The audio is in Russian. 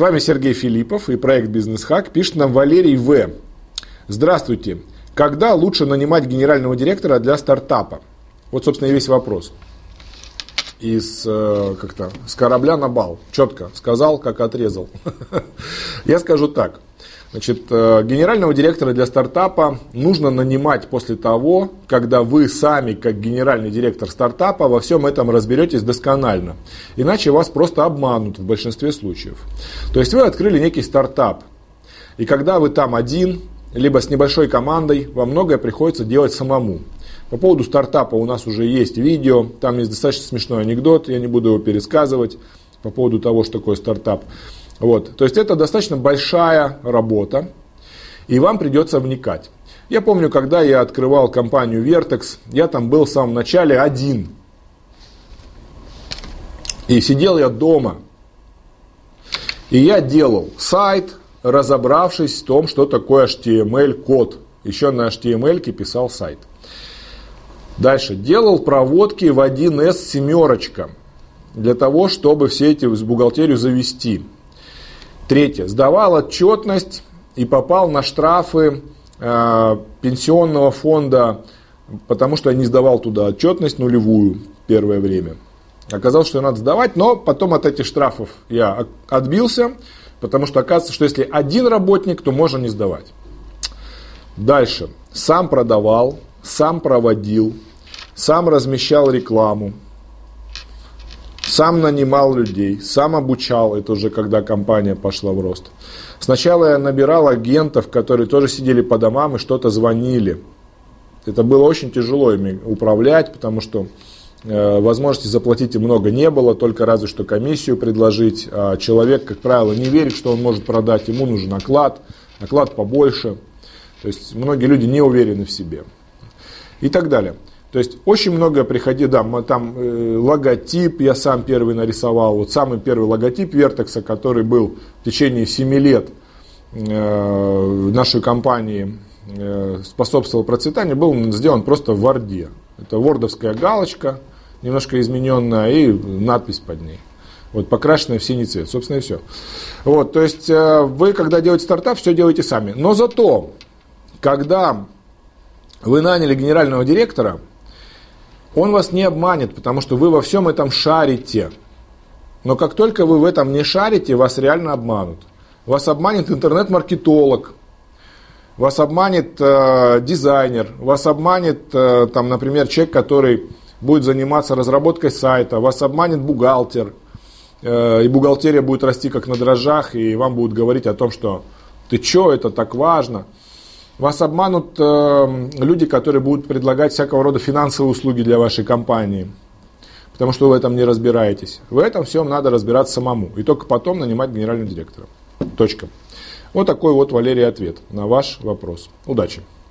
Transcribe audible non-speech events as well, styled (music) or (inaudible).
С вами Сергей Филиппов и проект «Бизнес Хак». Пишет нам Валерий В. Здравствуйте. Когда лучше нанимать генерального директора для стартапа? Вот, собственно, и весь вопрос. Из, э, как-то, с корабля на бал. Четко сказал, как отрезал. (laughs) Я скажу так. Значит, э, генерального директора для стартапа нужно нанимать после того, когда вы сами, как генеральный директор стартапа, во всем этом разберетесь досконально. Иначе вас просто обманут в большинстве случаев. То есть вы открыли некий стартап, и когда вы там один, либо с небольшой командой, вам многое приходится делать самому. По поводу стартапа у нас уже есть видео, там есть достаточно смешной анекдот, я не буду его пересказывать по поводу того, что такое стартап. Вот. То есть это достаточно большая работа, и вам придется вникать. Я помню, когда я открывал компанию Vertex, я там был в самом начале один. И сидел я дома. И я делал сайт, разобравшись в том, что такое HTML-код. Еще на HTML писал сайт. Дальше. Делал проводки в 1С семерочка для того, чтобы все эти в бухгалтерию завести. Третье. Сдавал отчетность и попал на штрафы э, пенсионного фонда, потому что я не сдавал туда отчетность нулевую первое время. Оказалось, что надо сдавать, но потом от этих штрафов я отбился, потому что оказывается, что если один работник, то можно не сдавать. Дальше. Сам продавал, сам проводил, сам размещал рекламу, сам нанимал людей, сам обучал, это уже когда компания пошла в рост. Сначала я набирал агентов, которые тоже сидели по домам и что-то звонили. Это было очень тяжело ими управлять, потому что э, возможности заплатить им много не было, только разве что комиссию предложить. А человек, как правило, не верит, что он может продать, ему нужен оклад, оклад побольше. То есть многие люди не уверены в себе. И так далее. То есть очень много приходи, да, там э, логотип я сам первый нарисовал, вот самый первый логотип Вертекса, который был в течение 7 лет э, нашей компании э, способствовал процветанию, был сделан просто в Варде. Это вордовская галочка, немножко измененная, и надпись под ней. Вот покрашенная в синий цвет, собственно и все. Вот, то есть э, вы, когда делаете стартап, все делаете сами. Но зато, когда вы наняли генерального директора, он вас не обманет, потому что вы во всем этом шарите. Но как только вы в этом не шарите, вас реально обманут. Вас обманет интернет-маркетолог, вас обманет э, дизайнер, вас обманет, э, там, например, человек, который будет заниматься разработкой сайта, вас обманет бухгалтер, э, и бухгалтерия будет расти как на дрожжах, и вам будут говорить о том, что ты что, это так важно – вас обманут э, люди, которые будут предлагать всякого рода финансовые услуги для вашей компании, потому что вы в этом не разбираетесь. В этом всем надо разбираться самому, и только потом нанимать генерального директора. Точка. Вот такой вот, Валерий, ответ на ваш вопрос. Удачи!